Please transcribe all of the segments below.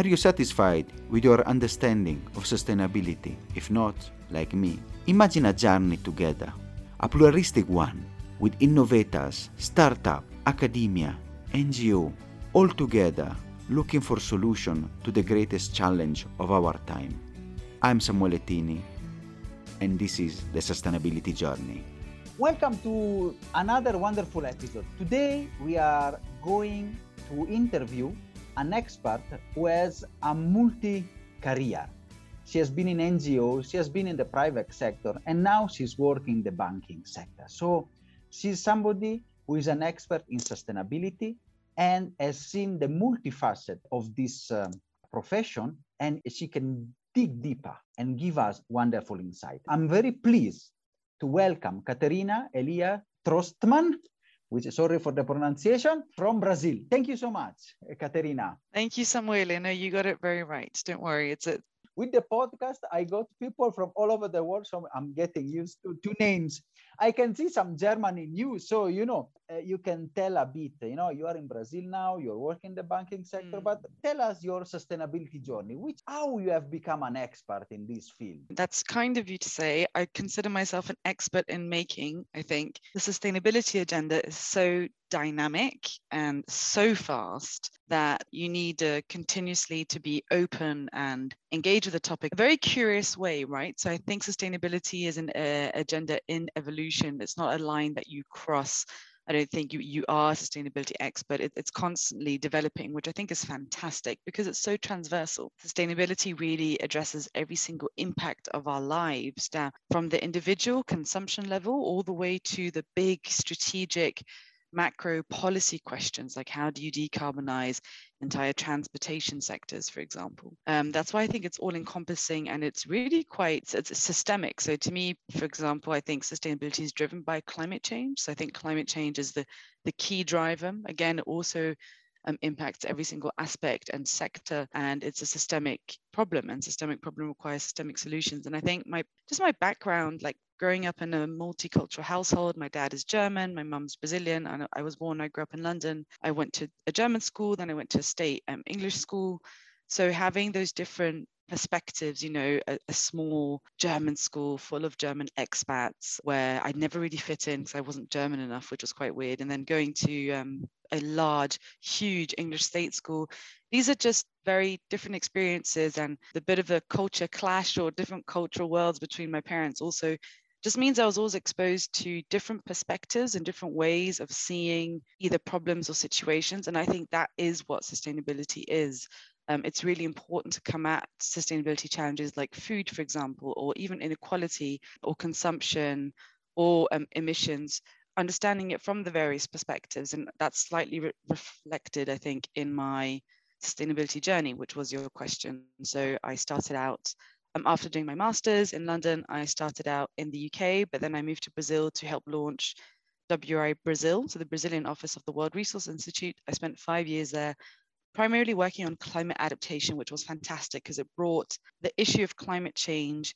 Are you satisfied with your understanding of sustainability? If not, like me, imagine a journey together, a pluralistic one with innovators, startup, academia, NGO, all together looking for solution to the greatest challenge of our time. I'm Samuele Tini, and this is the Sustainability Journey. Welcome to another wonderful episode. Today we are going to interview an expert who has a multi career. She has been in NGOs, she has been in the private sector, and now she's working in the banking sector. So she's somebody who is an expert in sustainability and has seen the multifaceted of this um, profession, and she can dig deeper and give us wonderful insight. I'm very pleased to welcome Katerina Elia Trostmann which sorry for the pronunciation, from Brazil. Thank you so much, Katerina. Thank you, Samuel. No, you got it very right. Don't worry. It's a with the podcast, I got people from all over the world, so I'm getting used to two names. I can see some German in you, so you know uh, you can tell a bit. You know, you are in Brazil now, you're working in the banking sector, mm. but tell us your sustainability journey. Which how you have become an expert in this field? That's kind of you to say. I consider myself an expert in making. I think the sustainability agenda is so dynamic and so fast that you need continuously to be open and engage with the topic a very curious way right so i think sustainability is an uh, agenda in evolution it's not a line that you cross I don't think you, you are a sustainability expert. It, it's constantly developing, which I think is fantastic because it's so transversal. Sustainability really addresses every single impact of our lives, down from the individual consumption level all the way to the big strategic macro policy questions like how do you decarbonize entire transportation sectors, for example. Um, that's why I think it's all encompassing and it's really quite it's systemic. So to me, for example, I think sustainability is driven by climate change. So I think climate change is the the key driver. Again, also um, impacts every single aspect and sector and it's a systemic problem and systemic problem requires systemic solutions and i think my just my background like growing up in a multicultural household. My dad is German, my mum's Brazilian. and I was born, I grew up in London. I went to a German school, then I went to a state um, English school. So having those different perspectives, you know, a, a, small German school full of German expats where I never really fit in because I wasn't German enough, which was quite weird. And then going to um, a large, huge English state school. These are just very different experiences and the bit of a culture clash or different cultural worlds between my parents also just means I was always exposed to different perspectives and different ways of seeing either problems or situations. And I think that is what sustainability is. Um, it's really important to come at sustainability challenges like food, for example, or even inequality or consumption or um, emissions, understanding it from the various perspectives. And that's slightly re- reflected, I think, in my sustainability journey, which was your question. So I started out um, after doing my master's in London, I started out in the UK, but then I moved to Brazil to help launch WRI Brazil, so the Brazilian office of the World Resource Institute. I spent five years there, primarily working on climate adaptation, which was fantastic because it brought the issue of climate change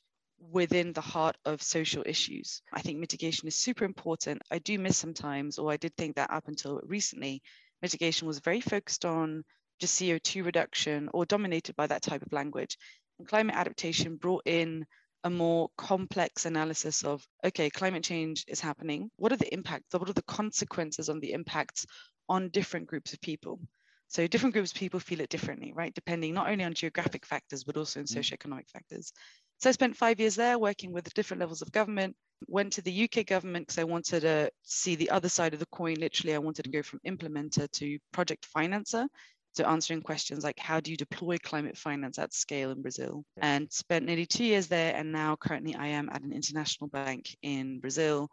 within the heart of social issues. I think mitigation is super important. I do miss sometimes, or I did think that up until recently, mitigation was very focused on just CO2 reduction or dominated by that type of language. And climate adaptation brought in a more complex analysis of okay, climate change is happening. What are the impacts? What are the consequences on the impacts on different groups of people? So different groups of people feel it differently, right? Depending not only on geographic factors, but also on mm. socioeconomic factors. So I spent five years there working with different levels of government, went to the UK government because I wanted to see the other side of the coin. Literally, I wanted to go from implementer to project financer. So answering questions like how do you deploy climate finance at scale in Brazil? And spent nearly two years there. And now currently I am at an international bank in Brazil,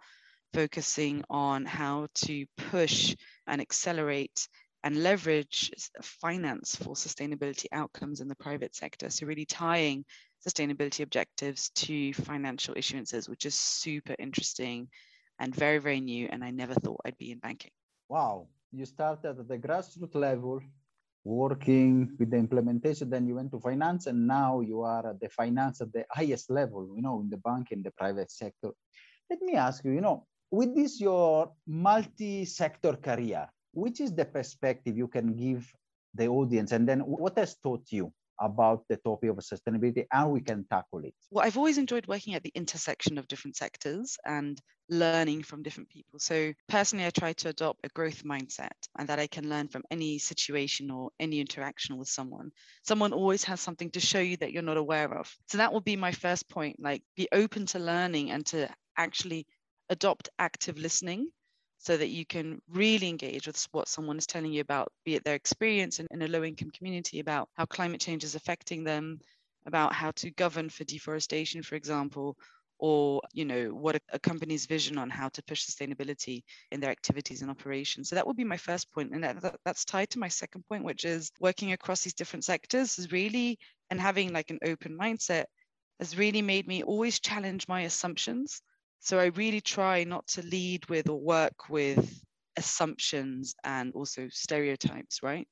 focusing on how to push and accelerate and leverage finance for sustainability outcomes in the private sector. So really tying sustainability objectives to financial issuances, which is super interesting and very, very new. And I never thought I'd be in banking. Wow. You started at the grassroots level working with the implementation then you went to finance and now you are at the finance at the highest level you know in the bank in the private sector. Let me ask you you know with this your multi-sector career which is the perspective you can give the audience? And then what has taught you about the topic of sustainability and we can tackle it? Well, I've always enjoyed working at the intersection of different sectors and learning from different people. So personally, I try to adopt a growth mindset and that I can learn from any situation or any interaction with someone. Someone always has something to show you that you're not aware of. So that would be my first point, like be open to learning and to actually adopt active listening so that you can really engage with what someone is telling you about, be it their experience in, in a low income community, about how climate change is affecting them, about how to govern for deforestation, for example, or you know what a, a, company's vision on how to push sustainability in their activities and operations. So that would be my first point and that, that, that's tied to my second point which is working across these different sectors is really and having like an open mindset has really made me always challenge my assumptions so I really try not to lead with or work with assumptions and also stereotypes, right?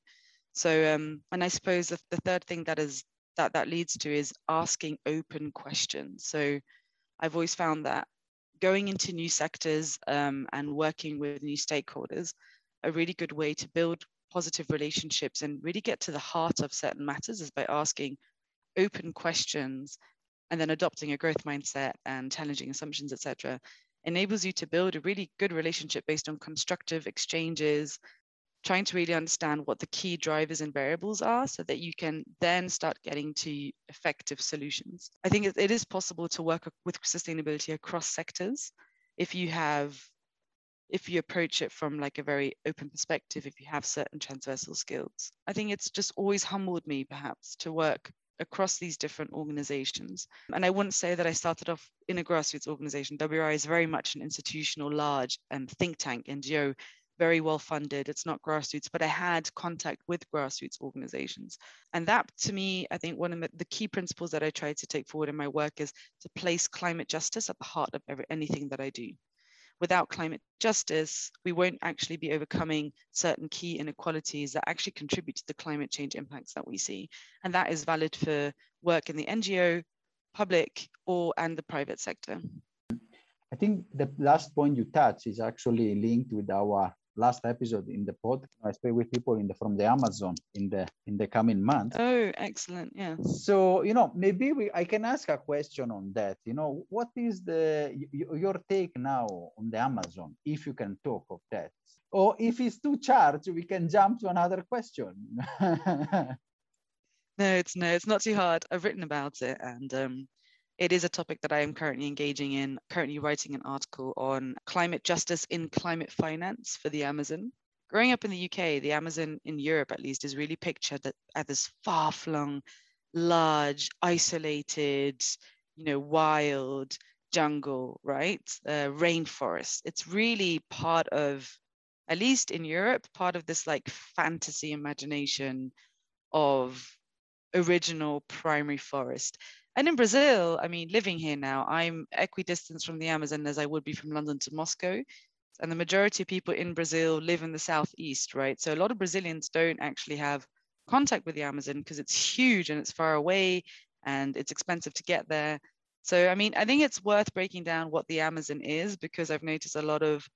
So, um, and I suppose the, the third thing that is that that leads to is asking open questions. So, I've always found that going into new sectors um, and working with new stakeholders, a really good way to build positive relationships and really get to the heart of certain matters is by asking open questions and then adopting a growth mindset and challenging assumptions, etc., enables you to build a really good relationship based on constructive exchanges, trying to really understand what the key drivers and variables are so that you can then start getting to effective solutions. I think it is possible to work with sustainability across sectors if you have if you approach it from like a very open perspective if you have certain transversal skills i think it's just always humbled me perhaps to work across these different organizations. And I wouldn't say that I started off in a grassroots organization. WRI is very much an institutional, large and think tank NGO, very well funded. It's not grassroots, but I had contact with grassroots organizations. And that to me, I think one of the key principles that I try to take forward in my work is to place climate justice at the heart of every, anything that I do without climate justice, we won't actually be overcoming certain key inequalities that actually contribute to the climate change impacts that we see. And that is valid for work in the NGO, public, or and the private sector. I think the last point you touch is actually linked with our last episode in the pod. I speak with people in the from the Amazon in the in the coming month. Oh, excellent! Yeah. So you know, maybe we I can ask a question on that. You know, what is the your take now on the Amazon, if you can talk of that, or if it's too charged, we can jump to another question. no, it's no, it's not too hard. I've written about it, and um, it is a topic that I am currently engaging in, currently writing an article on climate justice in climate finance for the Amazon. Growing up in the UK, the Amazon in Europe at least is really pictured as this far-flung, large, isolated, you know, wild jungle, right? Uh, rainforest. It's really part of, at least in Europe, part of this like fantasy imagination of original primary forest. And in Brazil, I mean, living here now, I'm equidistant from the Amazon as I would be from London to Moscow. And the majority of people in Brazil live in the southeast, right? So a lot of Brazilians don't actually have contact with the Amazon because it's huge and it's far away and it's expensive to get there. So, I mean, I think it's worth breaking down what the Amazon is because I've noticed a lot of,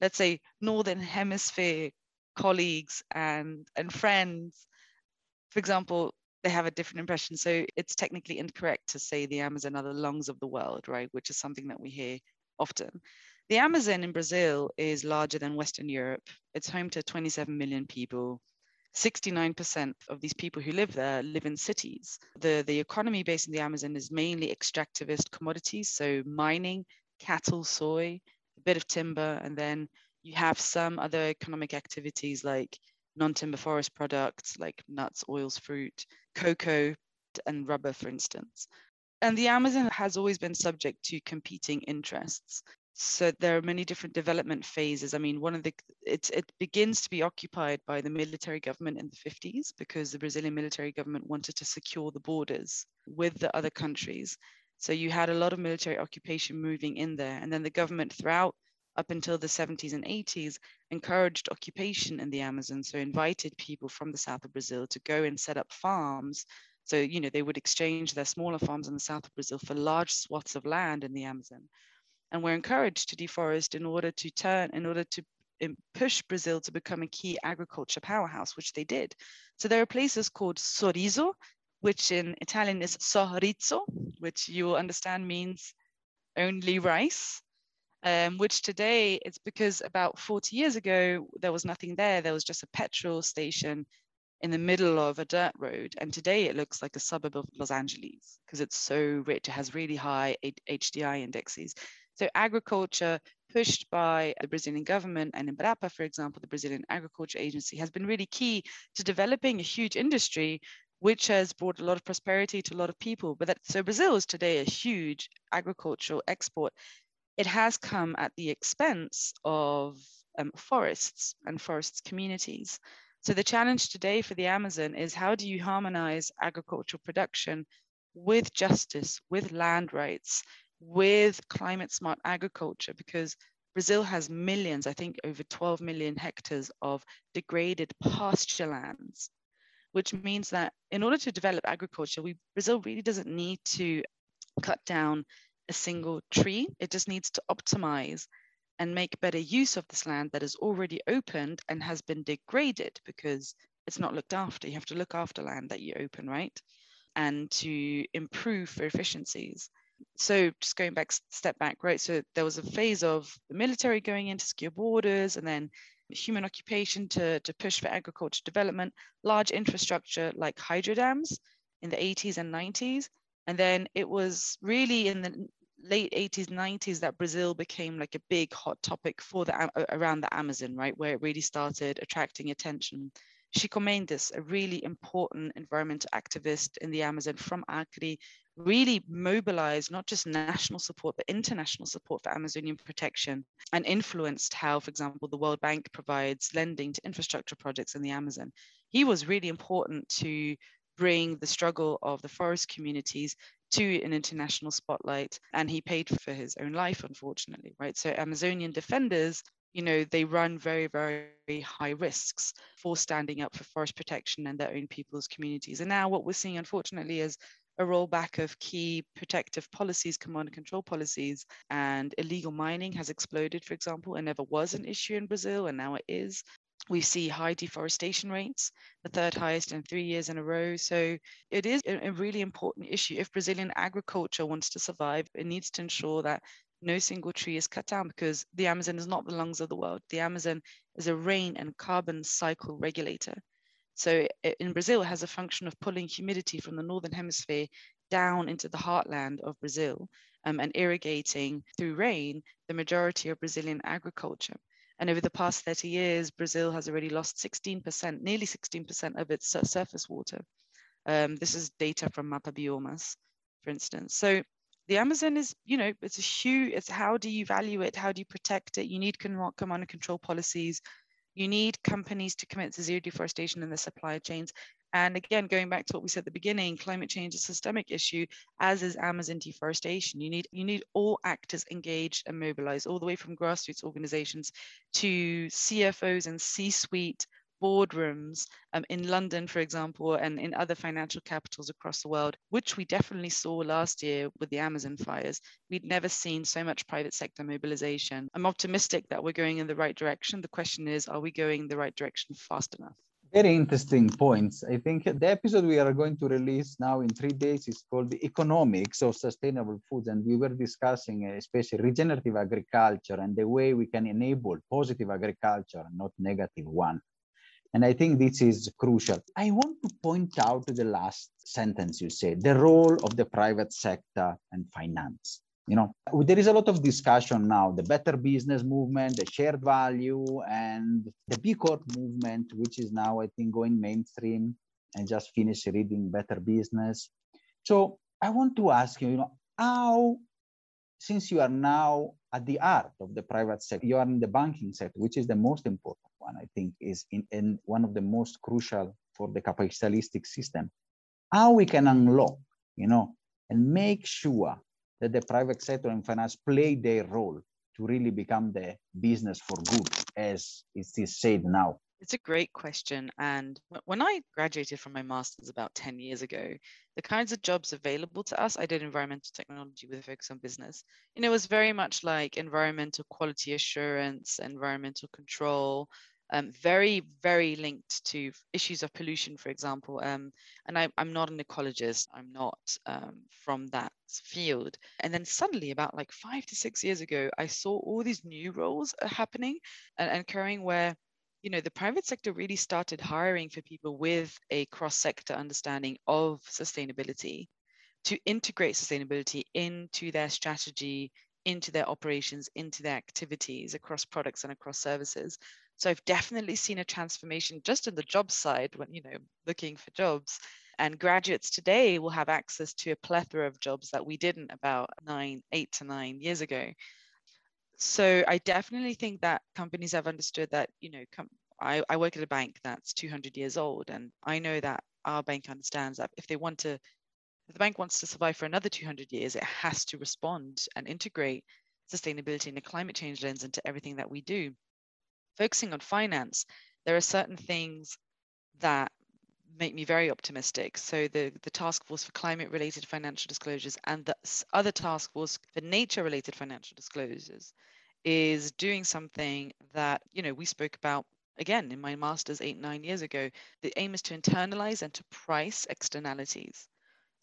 let's say, Northern Hemisphere colleagues and, and friends, for example, they have a different impression. So it's technically incorrect to say the Amazon are the lungs of the world, right? Which is something that we hear often. The Amazon in Brazil is larger than Western Europe. It's home to 27 million people. 69% of these people who live there live in cities. The, the economy based in the Amazon is mainly extractivist commodities, so mining, cattle, soy, a bit of timber, and then you have some other economic activities like non-timber forest products like nuts, oils, fruit, cocoa, and rubber, for instance. And the Amazon has always been subject to competing interests. So there are many different development phases. I mean, one of the it it begins to be occupied by the military government in the 50s because the Brazilian military government wanted to secure the borders with the other countries. So you had a lot of military occupation moving in there, and then the government throughout up until the 70s and 80s, encouraged occupation in the Amazon. So invited people from the south of Brazil to go and set up farms. So, you know, they would exchange their smaller farms in the south of Brazil for large swaths of land in the Amazon. And were encouraged to deforest in order to turn, in order to um, push Brazil to become a key agriculture powerhouse, which they did. So there are places called Sorriso, which in Italian is sorriso, which you will understand means only rice. Um, which today it's because about 40 years ago there was nothing there. There was just a petrol station in the middle of a dirt road. And today it looks like a suburb of Los Angeles because it's so rich. It has really high HDI indexes. So agriculture pushed by the Brazilian government and Embrapa, for example, the Brazilian Agriculture Agency, has been really key to developing a huge industry which has brought a lot of prosperity to a lot of people. But that, so Brazil is today a huge agricultural export. It has come at the expense of um, forests and forests communities. So the challenge today for the Amazon is how do you harmonize agricultural production with justice, with land rights, with climate smart agriculture? Because Brazil has millions, I think over 12 million hectares of degraded pasture lands which means that in order to develop agriculture, we, Brazil really doesn't need to cut down a single tree. It just needs to optimize and make better use of this land that is already opened and has been degraded because it's not looked after. You have to look after land that you open, right? And to improve for efficiencies. So just going back, step back, right? So there was a phase of the military going in to secure borders and then human occupation to, to push for agriculture development, large infrastructure like hydro dams in the 80s and 90s. And then it was really in the late 80s, 90s that Brazil became like a big hot topic for the around the Amazon, right, where it really started attracting attention. Chico Mendes, a really important environmental activist in the Amazon from Acre, really mobilized not just national support, but international support for Amazonian protection and influenced how, for example, the World Bank provides lending to infrastructure projects in the Amazon. He was really important to bring the struggle of the forest communities to an international spotlight and he paid for his own life unfortunately right so amazonian defenders you know they run very very high risks for standing up for forest protection and their own people's communities and now what we're seeing unfortunately is a rollback of key protective policies, command and control policies, and illegal mining has exploded, for example, and never was an issue in Brazil, and now it is. We see high deforestation rates, the third highest in three years in a row. So it is a really important issue. If Brazilian agriculture wants to survive, it needs to ensure that no single tree is cut down because the Amazon is not the lungs of the world. The Amazon is a rain and carbon cycle regulator. So in Brazil, it has a function of pulling humidity from the northern hemisphere down into the heartland of Brazil um, and irrigating through rain the majority of Brazilian agriculture. And over the past 30 years, Brazil has already lost 16%, nearly 16% of its surface water. Um, this is data from Mapa Biomas, for instance. So the Amazon is, you know, it's a huge, it's how do you value it? How do you protect it? You need command and control policies you need companies to commit to zero deforestation in the supply chains. And again, going back to what we said at the beginning, climate change is a systemic issue, as is Amazon deforestation. You need you need all actors engaged and mobilized, all the way from grassroots organizations to CFOs and C-suite boardrooms um, in London, for example, and in other financial capitals across the world, which we definitely saw last year with the Amazon fires. We'd never seen so much private sector mobilization. I'm optimistic that we're going in the right direction. The question is, are we going in the right direction fast enough? Very interesting points. I think the episode we are going to release now in three days is called The Economics of Sustainable Foods. And we were discussing uh, especially regenerative agriculture and the way we can enable positive agriculture, not negative one. And I think this is crucial. I want to point out the last sentence you said, the role of the private sector and finance. You know, there is a lot of discussion now, the better business movement, the shared value, and the B Corp movement, which is now, I think, going mainstream and just finished reading Better Business. So I want to ask you, you know, how, since you are now at the heart of the private sector, you are in the banking sector, which is the most important one, I think, is in, in one of the most crucial for the capitalistic system. How we can unlock, you know, and make sure that the private sector and finance play their role to really become the business for good, as it is said now. It's a great question. And when I graduated from my master's about 10 years ago, the kinds of jobs available to us, I did environmental technology with a focus on business. And it was very much like environmental quality assurance, environmental control, um, very, very linked to issues of pollution, for example. Um, and I, am not an ecologist, I'm not um, from that field. And then suddenly, about like five to six years ago, I saw all these new roles happening and, and occurring where you know the private sector really started hiring for people with a cross-sector understanding of sustainability to integrate sustainability into their strategy into their operations into their activities across products and across services so I've definitely seen a transformation just in the job side when, you know, looking for jobs. And graduates today will have access to a plethora of jobs that we didn't about nine, eight to nine years ago. So I definitely think that companies have understood that, you know, I, I work at a bank that's 200 years old, and I know that our bank understands that if they want to, if the bank wants to survive for another 200 years, it has to respond and integrate sustainability and a climate change lens into everything that we do focusing on finance, there are certain things that make me very optimistic. So the, the task force for climate related financial disclosures and the other task force for nature related financial disclosures is doing something that, you know, we spoke about again in my master's eight, nine years ago. The aim is to internalize and to price externalities.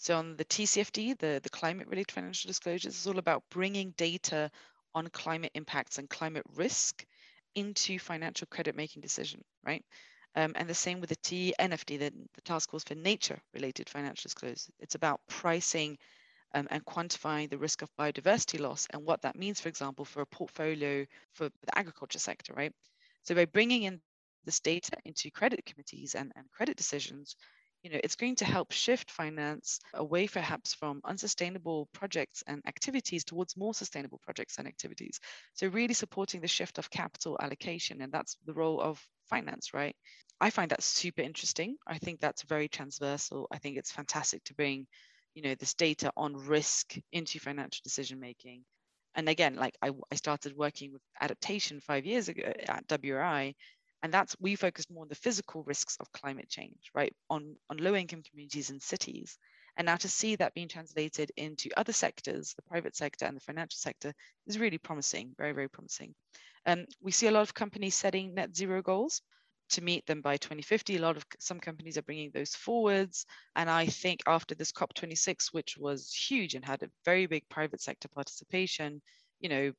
So on the TCFD, the, the climate related financial disclosures is all about bringing data on climate impacts and climate risk into financial credit making decision, right? Um, and the same with the TNFD, the, the Task Force for Nature related financial Disclosures. It's about pricing um, and quantifying the risk of biodiversity loss and what that means, for example, for a portfolio for the agriculture sector, right? So by bringing in this data into credit committees and, and credit decisions, you know, it's going to help shift finance away perhaps from unsustainable projects and activities towards more sustainable projects and activities. So really supporting the shift of capital allocation, and that's the role of finance, right? I find that super interesting. I think that's very transversal. I think it's fantastic to bring, you know, this data on risk into financial decision making. And again, like I, I started working with adaptation five years ago at WRI, and that's we focused more on the physical risks of climate change right on on low income communities and cities. And now to see that being translated into other sectors the private sector and the financial sector is really promising very very promising. And um, we see a lot of companies setting net zero goals to meet them by 2050 a lot of some companies are bringing those forwards. And i think after this cop26 which was huge and had a very big private sector participation you know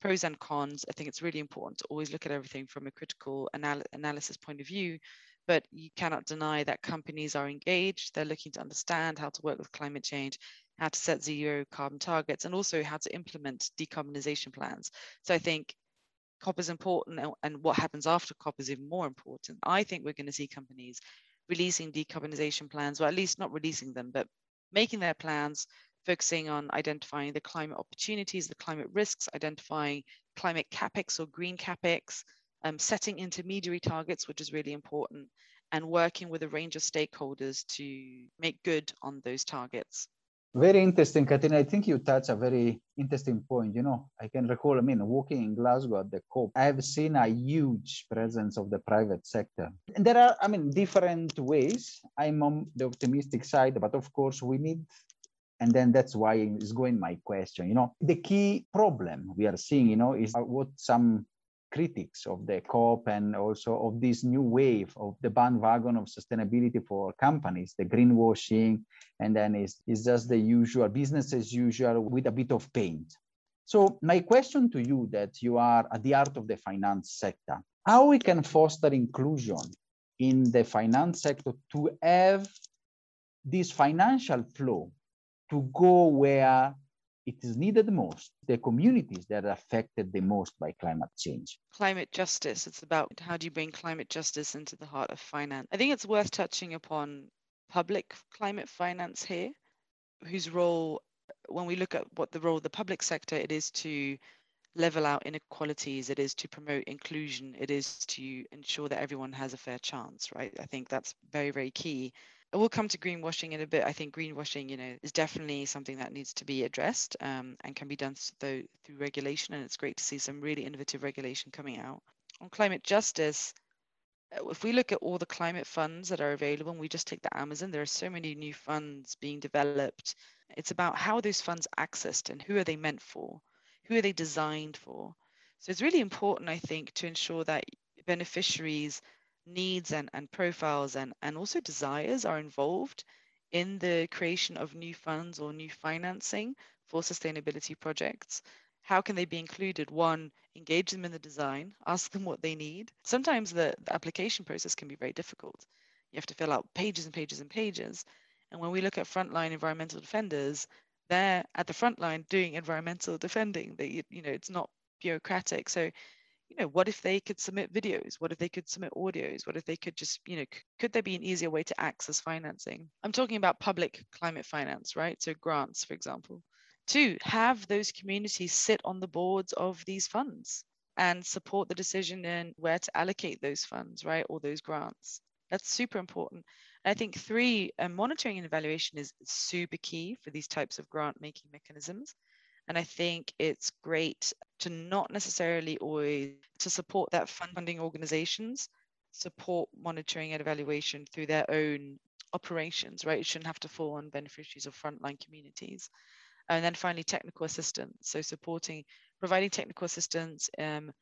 pros and cons. I think it's really important to always look at everything from a critical anal- analysis point of view. But you cannot deny that companies are engaged. They're looking to understand how to work with climate change, how to set zero carbon targets, and also how to implement decarbonization plans. So I think COP is important, and what happens after COP is even more important. I think we're going to see companies releasing decarbonization plans, or at least not releasing them, but making their plans focusing on identifying the climate opportunities, the climate risks, identifying climate capex or green capex, um, setting intermediary targets, which is really important, and working with a range of stakeholders to make good on those targets. Very interesting, Katerina. I think you touch a very interesting point. You know, I can recall, I mean, walking in Glasgow at the COP, I have seen a huge presence of the private sector. And there are, I mean, different ways. I'm on the optimistic side, but of course, we need and then that's why it's going my question you know. The key problem we are seeing you know is uh, what some critics of the cop and also of this new wave of the bandwagon of sustainability for companies the greenwashing and then it's, it's just the usual business as usual with a bit of paint. So my question to you that you are at the heart of the finance sector how we can foster inclusion in the finance sector to have this financial flow to go where it is needed most, the communities that are affected the most by climate change. Climate justice, it's about how do you bring climate justice into the heart of finance. I think it's worth touching upon public climate finance here, whose role, when we look at what the role of the public sector, it is to level out inequalities, it is to promote inclusion, it is to ensure that everyone has a fair chance, right? I think that's very, very key we'll come to greenwashing in a bit. I think greenwashing, you know, is definitely something that needs to be addressed um, and can be done though through regulation. And it's great to see some really innovative regulation coming out on climate justice. Uh, if we look at all the climate funds that are available, and we just take the Amazon, there are so many new funds being developed. It's about how those funds accessed and who are they meant for, who are they designed for. So it's really important, I think, to ensure that beneficiaries' needs and, and profiles and, and also desires are involved in the creation of new funds or new financing for sustainability projects? How can they be included? One, engage them in the design, ask them what they need. Sometimes the, the application process can be very difficult. You have to fill out pages and pages and pages. And when we look at frontline environmental defenders, they're at the front line doing environmental defending. They, you know, it's not bureaucratic. So, you know, what if they could submit videos? What if they could submit audios? What if they could just, you know, c- could there be an easier way to access financing? I'm talking about public climate finance, right? So grants, for example. Two, have those communities sit on the boards of these funds and support the decision in where to allocate those funds, right? Or those grants. That's super important. I think three, uh, monitoring and evaluation is super key for these types of grant making mechanisms. And I think it's great to not necessarily always to support that funding organizations, support monitoring and evaluation through their own operations, right? It shouldn't have to fall on beneficiaries of frontline communities. And then finally, technical assistance. So supporting, providing technical assistance um,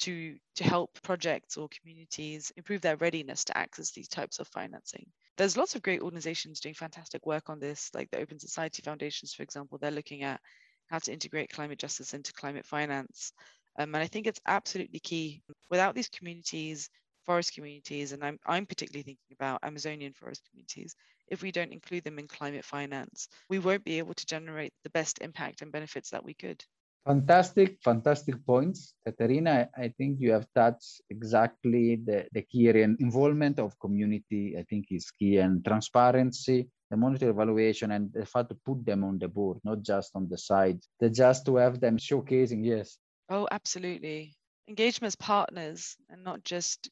to, to help projects or communities improve their readiness to access these types of financing. There's lots of great organizations doing fantastic work on this, like the Open Society Foundations, for example. They're looking at how to integrate climate justice into climate finance. Um, and I think it's absolutely key. Without these communities, forest communities, and I'm, I'm particularly thinking about Amazonian forest communities, if we don't include them in climate finance, we won't be able to generate the best impact and benefits that we could. Fantastic, fantastic points. Katerina, I think you have touched exactly the, the key area. Involvement of community, I think, is key, and transparency, the monetary evaluation, and the fact to put them on the board, not just on the side, the just to have them showcasing, yes. Oh, absolutely. Engagement as partners and not just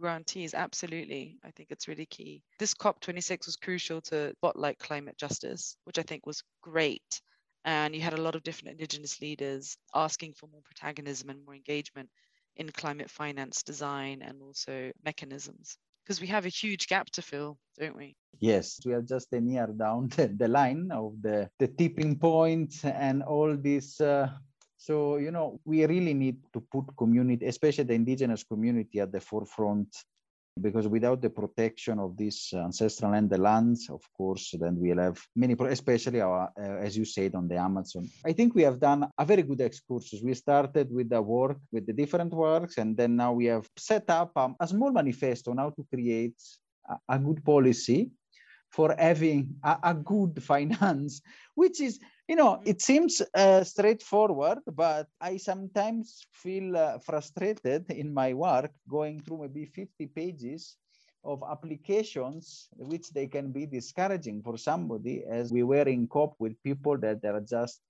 grantees. Absolutely. I think it's really key. This COP26 was crucial to spotlight climate justice, which I think was great and you had a lot of different indigenous leaders asking for more protagonism and more engagement in climate finance design and also mechanisms because we have a huge gap to fill don't we? Yes we are just a near down the, line of the the tipping point and all this uh, so you know we really need to put community especially the indigenous community at the forefront because without the protection of this ancestral land, the lands, of course, then we'll have many, especially our, uh, as you said, on the Amazon. I think we have done a very good excursus. We started with the work, with the different works, and then now we have set up um, a small manifesto on how to create a, a good policy for having a, a, good finance, which is, you know, it seems uh, straightforward, but I sometimes feel uh, frustrated in my work going through maybe 50 pages of applications, which they can be discouraging for somebody as we were in COP with people that are just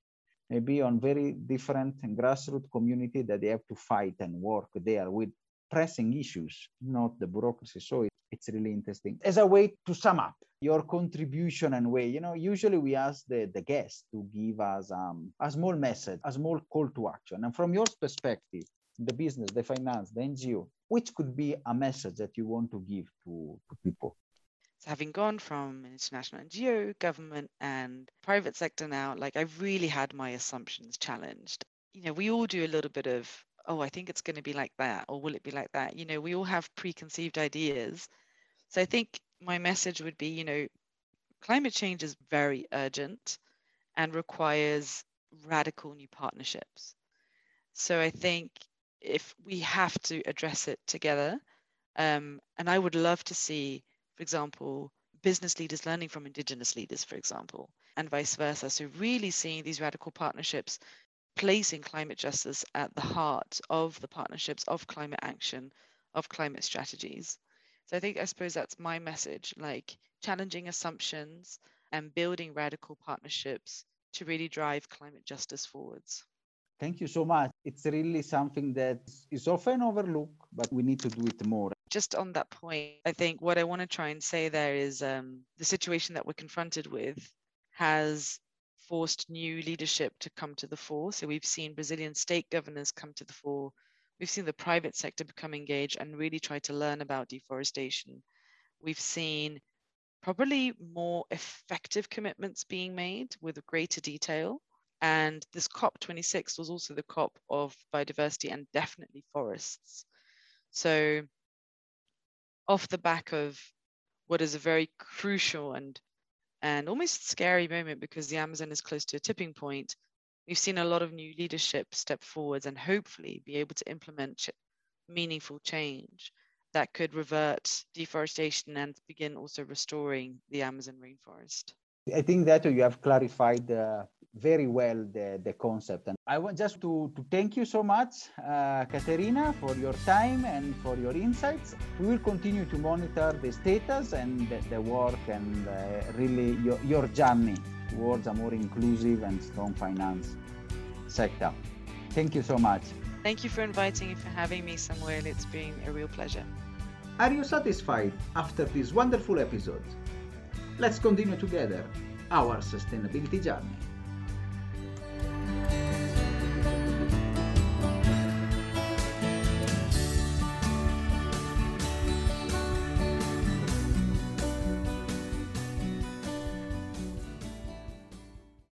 maybe on very different grassroots community that they have to fight and work there with pressing issues, not the bureaucracy. So it's really interesting. As a way to sum up your contribution and way, you know, usually we ask the, the guest to give us um, a small message, a small call to action. And from your perspective, the business, the finance, the NGO, which could be a message that you want to give to, to people? So having gone from international NGO, government, and private sector now, like I've really had my assumptions challenged. You know, we all do a little bit of oh, I think it's going to be like that, or will it be like that? You know, we all have preconceived ideas. So I think my message would be, you know, climate change is very urgent and requires radical new partnerships. So I think if we have to address it together, um, and I would love to see, for example, business leaders learning from indigenous leaders, for example, and vice versa. So really seeing these radical partnerships placing climate justice at the heart of the partnerships of climate action, of climate strategies. So I think, I suppose that's my message like challenging assumptions and building radical partnerships to really drive climate justice forwards. Thank you so much. It's really something that is often overlooked, but we need to do it more. Just on that point, I think what I want to try and say there is um, the situation that we're confronted with has forced new leadership to come to the fore. So we've seen Brazilian state governors come to the fore. We've seen the private sector become engaged and really try to learn about deforestation. We've seen probably more effective commitments being made with greater detail. And this COP26 was also the COP of biodiversity and definitely forests. So, off the back of what is a very crucial and and almost scary moment because the Amazon is close to a tipping point, we've seen a lot of new leadership step forwards and hopefully be able to implement ch- meaningful change that could revert deforestation and begin also restoring the Amazon rainforest. I think that you have clarified very well the, the concept. And I want just to, to thank you so much, uh, Katerina, for your time and for your insights. We will continue to monitor the status and the, the work and uh, really your, your journey towards a more inclusive and strong finance sector. Thank you so much. Thank you for inviting me, and for having me, Samuel. It's been a real pleasure. Are you satisfied after this wonderful episode? Let's continue together our sustainability journey.